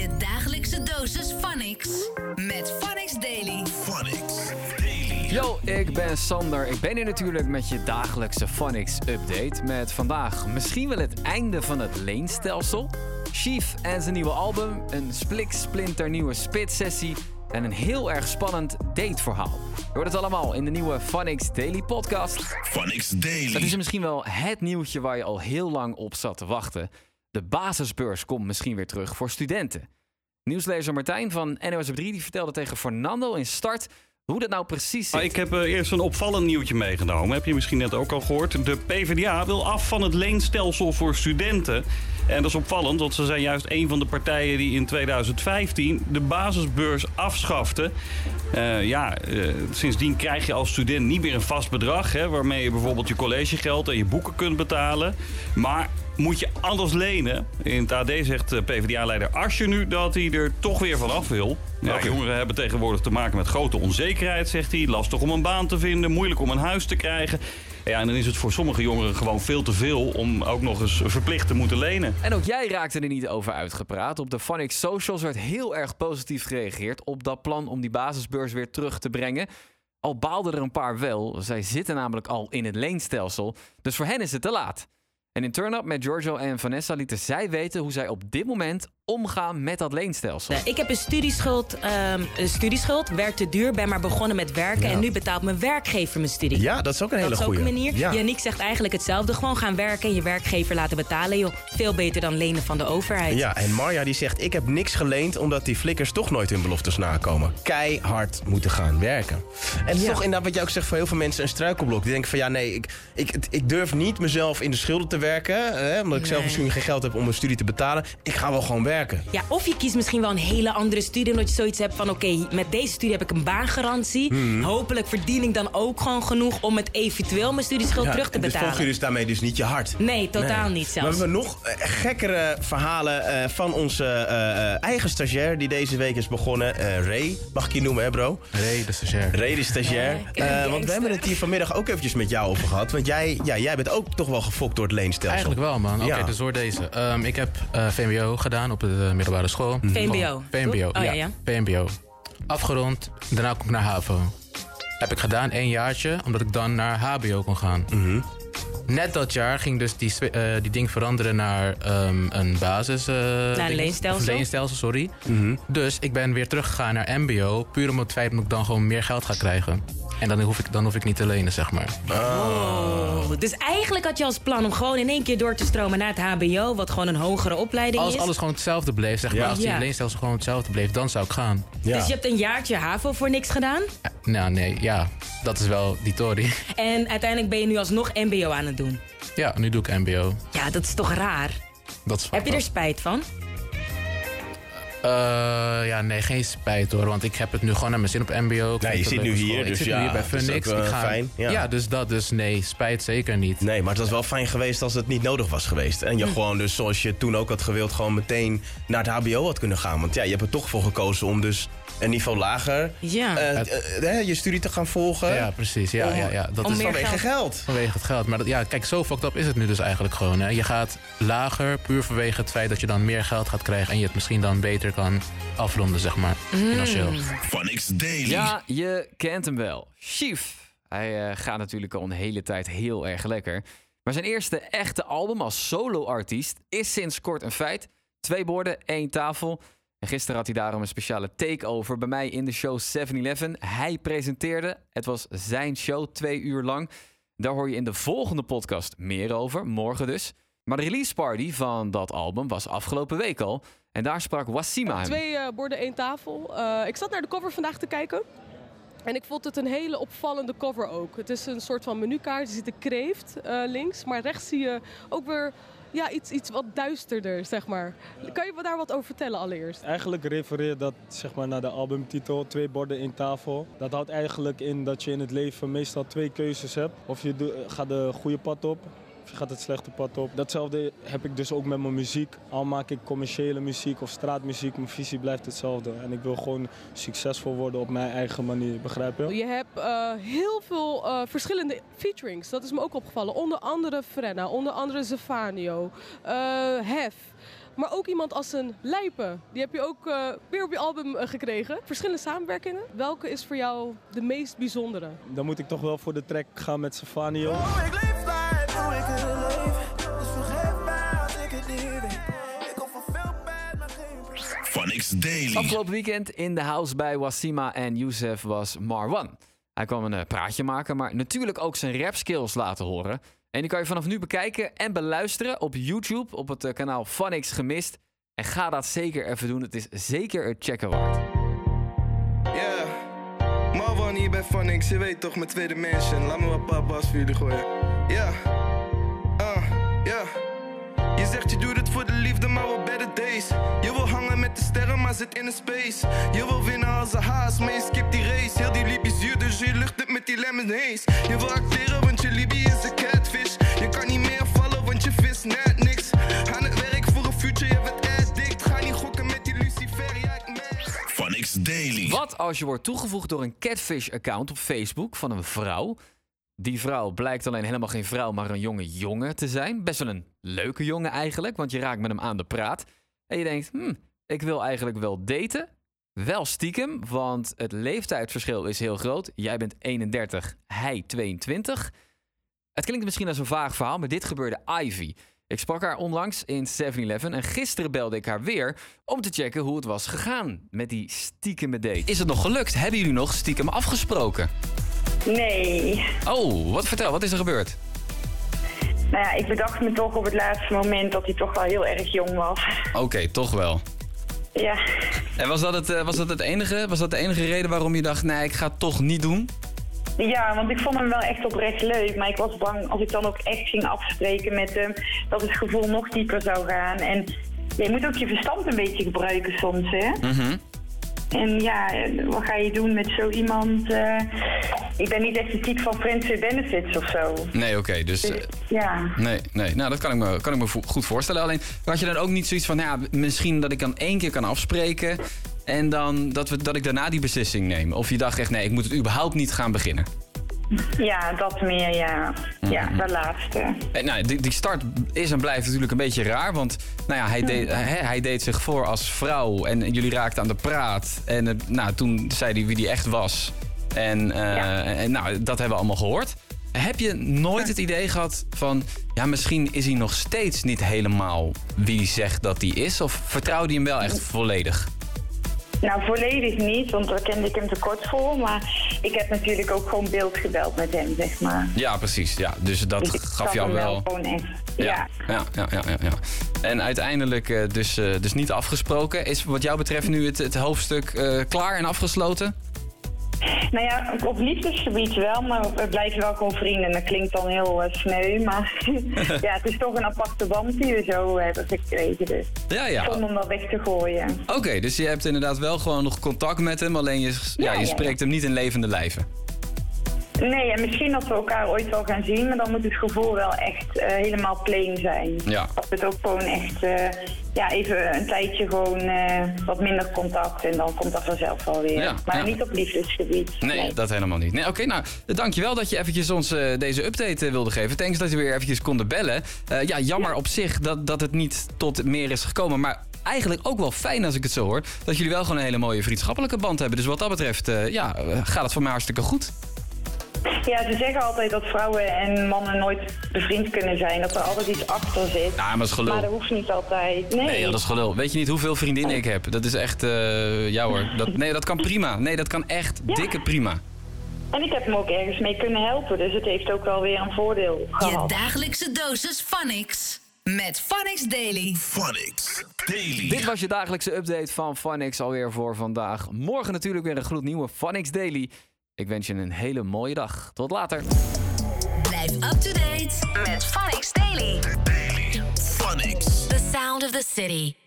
Je dagelijkse dosis Phonics met Phonics Daily. Daily. Yo, ik ben Sander. Ik ben hier natuurlijk met je dagelijkse Phonics update. Met vandaag misschien wel het einde van het leenstelsel. Chief en zijn nieuwe album, een splik splinter nieuwe spitsessie en een heel erg spannend dateverhaal. Je hoort het allemaal in de nieuwe Phonics Daily podcast. Phonics Dat Daily. is misschien wel het nieuwtje waar je al heel lang op zat te wachten. De basisbeurs komt misschien weer terug voor studenten. Nieuwslezer Martijn van NOS op 3 die vertelde tegen Fernando in Start hoe dat nou precies zit. Maar ik heb eh, eerst een opvallend nieuwtje meegenomen. Heb je misschien net ook al gehoord. De PvdA wil af van het leenstelsel voor studenten. En dat is opvallend, want ze zijn juist een van de partijen die in 2015 de basisbeurs afschafte. Eh, ja, eh, sindsdien krijg je als student niet meer een vast bedrag, hè, waarmee je bijvoorbeeld je collegegeld en je boeken kunt betalen. Maar moet je alles lenen. In het AD zegt eh, PvdA-leider Asje nu dat hij er toch weer van af wil. Ja, Jongeren hebben tegenwoordig te maken met grote onzekerheid, zegt hij. Lastig om een baan te vinden, moeilijk om een huis te krijgen. Ja, en dan is het voor sommige jongeren gewoon veel te veel om ook nog eens verplicht te moeten lenen. En ook jij raakte er niet over uitgepraat. Op de Phonics Socials werd heel erg positief gereageerd op dat plan om die basisbeurs weer terug te brengen. Al baalden er een paar wel. Zij zitten namelijk al in het leenstelsel. Dus voor hen is het te laat. En in Turn Up met Giorgio en Vanessa lieten zij weten hoe zij op dit moment omgaan met dat leenstelsel. Ik heb een studieschuld, een studieschuld, werk te duur, ben maar begonnen met werken en nu betaalt mijn werkgever mijn studie. Ja, dat is ook een hele dat is ook een manier. Ja. Yannick zegt eigenlijk hetzelfde. Gewoon gaan werken en je werkgever laten betalen. Joh. Veel beter dan lenen van de overheid. Ja, en Marja die zegt, ik heb niks geleend omdat die flikkers toch nooit hun beloftes nakomen. Keihard moeten gaan werken. En Ja. toch inderdaad wat jij ook zegt voor heel veel mensen een struikelblok. Die denken van ja nee, ik, ik, ik durf niet mezelf in de schulden te werken. Hè, omdat ik zelf misschien geen geld heb om mijn studie te betalen. Ik ga wel gewoon werken. Ja, of je kiest misschien wel een hele andere studie. Omdat je zoiets hebt van: oké, met deze studie heb ik een baangarantie. Hmm. Hopelijk verdien ik dan ook gewoon genoeg om het eventueel mijn studieschuld Ja, terug te en dus betalen. volg je dus daarmee dus niet je hart. Nee, totaal niet zelfs. Maar we hebben nog eh, gekkere verhalen eh, van onze eh, eh, eigen stagiair die deze week is begonnen. Eh, Ray, mag ik je noemen hè bro? Ray, de stagiair. Ray de stagiair. Ja, Eh, want we hebben het hier vanmiddag ook eventjes met jou over gehad. Want jij, ja, jij bent ook toch wel gefokt door het leenstelsel. Eigenlijk wel, man. Oké, Ja. dus hoor deze. Ehm, ik heb VMBO gedaan op de eh, middelbare school. VMBO, Gewoon VMBO? Oh, ja, ja. VMBO. Afgerond, daarna kom ik naar HAVO. Heb ik gedaan één jaartje, omdat ik dan naar HBO kon gaan. Mhm. Net dat jaar ging dus die, eh, die ding veranderen naar ehm, een basis... eh, een ding- leenstelsel? leenstelsel, sorry. Mhm. Dus ik ben weer teruggegaan naar MBO, puur om het feit dat ik dan gewoon meer geld ga krijgen. En dan hoef ik, dan hoef ik niet te lenen, zeg maar. Oh, dus eigenlijk had je als plan om gewoon in één keer door te stromen naar het HBO, wat gewoon een hogere opleiding Als is. alles gewoon hetzelfde bleef, zeg maar. Ja. Als die Ja. leenstelsel gewoon hetzelfde bleef, dan zou ik gaan. Ja. Dus je hebt een jaartje HAVO voor niks gedaan. Ja, Nou, nee, ja. Dat is wel die Tory. En uiteindelijk ben je nu alsnog MBO aan het doen. Ja, nu doe ik MBO. Ja, dat is toch raar? Dat is Heb je er spijt van? Eh, ja, nee, geen spijt hoor. Want ik heb het nu gewoon naar mijn zin op MBO. Ik Nee, je zit nu hier, school. dus ik zit ja, nu hier bij Funix. ook, ik eh, ga... fijn, ja. Ja. dus dat dus nee, spijt zeker niet. Nee, maar het was wel fijn geweest als het niet nodig was geweest. En je Hm. gewoon dus, zoals je toen ook had gewild, gewoon meteen naar het hbo had kunnen gaan. Want ja, je hebt er toch voor gekozen om dus een niveau lager Ja. eh, eh, eh, je studie te gaan volgen. Ja, precies. Ja, Om- ja, ja. Dat om is meer vanwege geld. geld. vanwege het geld. Maar dat, ja, kijk, zo fucked up is het nu dus eigenlijk gewoon. Hè. Je gaat lager, puur vanwege het feit dat je dan meer geld gaat krijgen... en je het misschien dan beter kan afronden, zeg maar, financieel. Phonics Daily. Ja, je kent hem wel. Chief. Hij eh, gaat natuurlijk al een hele tijd heel erg lekker. Maar zijn eerste echte album als solo-artiest is sinds kort een feit. Twee borden, één tafel. En gisteren had hij daarom een speciale takeover bij mij in de show 7-Eleven. Hij presenteerde. Het was zijn show, twee uur lang. Daar hoor je in de volgende podcast meer over, morgen dus. Maar de release party van dat album was afgelopen week al. En daar sprak Wassima hem. Twee eh, borden, één tafel. Eh, ik zat naar de cover vandaag te kijken. En ik vond het een hele opvallende cover ook. Het is een soort van menukaart. Er zit een kreeft eh, links. Maar rechts zie je ook weer ja, iets, iets wat duisterder, zeg maar. Kan je daar wat over vertellen allereerst? Eigenlijk refereert dat zeg maar, naar de albumtitel Twee borden, één tafel. Dat houdt eigenlijk in dat je in het leven meestal twee keuzes hebt. Of je doe- gaat de goede pad op, gaat het slechte pad op. Datzelfde heb ik dus ook met mijn muziek. Al maak ik commerciële muziek of straatmuziek, mijn visie blijft hetzelfde. En ik wil gewoon succesvol worden op mijn eigen manier, begrijp je? Je hebt eh, heel veel eh, verschillende featurings. Dat is me ook opgevallen. Onder andere Frenna, onder andere Zefanio, eh, Hef. Maar ook iemand als een Lijpe. Die heb je ook eh, weer op je album gekregen. Verschillende samenwerkingen. Welke is voor jou de meest bijzondere? Dan moet ik toch wel voor de track gaan met Stefanio. Ik leef leef. Dus vergeef mij als ik het niet weet. Ik veel pijn, maar geen Phonics Daily. Afgelopen weekend in de house bij Wasima en Youssef was Marwan. Hij kwam een eh, praatje maken, maar natuurlijk ook zijn rap skills laten horen. En die kan je vanaf nu bekijken en beluisteren op YouTube op het eh, kanaal Phonics Gemist. En ga dat zeker even doen. Het is zeker het checken waard. Yeah. Marwan hier bij Phonics, je weet toch, mijn tweede mansion. Laat me wat paar bas voor jullie gooien. Ja. Ah, zegt je doet het voor de liefde, maar wat better days. Je wil hangen met de sterren, maar zit in een space. Je wil winnen als een haas, maar je skipt die race. Heel die liep is zuur, dus je lucht het met die lemon haze. Je wil acteren, want je liefie is een catfish. Je kan niet meer vallen, want je vis net niks. Aan het werk voor een future, je bent addict. Ga niet gokken met die Lucifer, ja ik merk. Phonics Daily. Wat als je wordt toegevoegd door een catfish-account op Facebook van een vrouw? Die vrouw blijkt alleen helemaal geen vrouw, maar een jonge jongen te zijn. Best wel een leuke jongen eigenlijk, want je raakt met hem aan de praat. En je denkt, hm, ik wil eigenlijk wel daten. Wel stiekem, want het leeftijdsverschil is heel groot. Jij bent 31, hij 22. Het klinkt misschien als een vaag verhaal, maar dit gebeurde Ivy. Ik sprak haar onlangs in 7-Eleven en gisteren belde ik haar weer om te checken hoe het was gegaan met die stiekeme date. Is het nog gelukt? Hebben jullie nog stiekem afgesproken? Nee. Oh, wat vertel, wat is er gebeurd? Nou ja, ik bedacht me toch op het laatste moment dat hij toch wel heel erg jong was. Oké, toch wel. Ja. En was dat, het, eh, was dat het enige? Was dat de enige reden waarom je dacht, nee, ik ga het toch niet doen? Ja, want ik vond hem wel echt oprecht leuk. Maar ik was bang als ik dan ook echt ging afspreken met hem, dat het gevoel nog dieper zou gaan. En je moet ook je verstand een beetje gebruiken soms, hè? Mhm. En ja, wat ga je doen met zo iemand? eh, ik ben niet echt de type van friends with benefits of zo. Nee, oké, dus... eh, Dus, ja. Nee, nee, nou dat kan ik me, kan ik me goed voorstellen. Alleen had je dan ook niet zoiets van, nou ja, misschien dat ik dan één keer kan afspreken en dan dat, we, dat ik daarna die beslissing neem? Of je dacht echt, nee, ik moet het überhaupt niet gaan beginnen? Ja, dat meer, ja. Ja, dat laatste. En, nou, die, die start is en blijft natuurlijk een beetje raar. Want nou ja, hij, deed, hè, hij deed zich voor als vrouw. En jullie raakten aan de praat. En eh, nou, toen zei hij wie die echt was. En, eh, en nou, dat hebben we allemaal gehoord. Heb je nooit het idee gehad van... ja, misschien is hij nog steeds niet helemaal wie hij zegt dat hij is? Of vertrouwde je hem wel echt volledig? Nou, volledig niet, want daar kende ik hem tekort voor. Maar ik heb natuurlijk ook gewoon beeld gebeld met hem, zeg maar. Ja, precies. Ja, dus dat Dus gaf jou wel... gewoon echt. Ja. Ja, ja, ja, ja, ja, ja. En uiteindelijk eh, dus, eh, dus niet afgesproken. Is wat jou betreft nu het, het hoofdstuk eh, klaar en afgesloten? Nou ja, op liefdesgebied wel, maar we blijven wel gewoon vrienden. Dat klinkt dan heel eh, sneu, maar ja, het is toch een aparte band die we zo hebben gekregen. Dus Ja, ja. zonder hem dat weg te gooien. Oké, dus je hebt inderdaad wel gewoon nog contact met hem. Alleen je, ja, Ja, je ja, spreekt hem niet in levende lijven. Nee, en misschien dat we elkaar ooit wel gaan zien, maar dan moet het gevoel wel echt eh, helemaal plain zijn. Ja. Dat het ook gewoon echt, eh, ja, even een tijdje gewoon eh, wat minder contact en dan komt dat vanzelf wel weer. Ja, maar ja. niet op liefdesgebied. Nee, dat helemaal niet. Nee, Oké, nou, dankjewel dat je eventjes ons deze update wilde geven. Thanks dat je weer eventjes konden bellen. Ja, jammer op zich dat, dat het niet tot meer is gekomen. Maar eigenlijk ook wel fijn als ik het zo hoor. Dat jullie wel gewoon een hele mooie vriendschappelijke band hebben. Dus wat dat betreft, ja, gaat het voor mij hartstikke goed. Ja, ze zeggen altijd dat vrouwen en mannen nooit bevriend kunnen zijn. Dat er altijd iets achter zit. Ja, maar dat is gelul. Maar dat hoeft niet altijd. Nee. Nee, dat is gelul. Weet je niet hoeveel vriendinnen ik heb? Dat is echt, eh ja hoor. Dat, nee, dat kan prima. Nee, dat kan echt dikke prima. En ik heb hem ook ergens mee kunnen helpen. Dus het heeft ook wel weer een voordeel Je gehad. dagelijkse dosis Phonics. Met Phonics Daily. Phonics Daily. Dit was je dagelijkse update van Phonics alweer voor vandaag. Morgen natuurlijk weer een gloednieuwe Phonics Daily. Ik wens je een hele mooie dag. Tot later. Blijf up to date met Phonics Daily. Phonics. The sound of the city.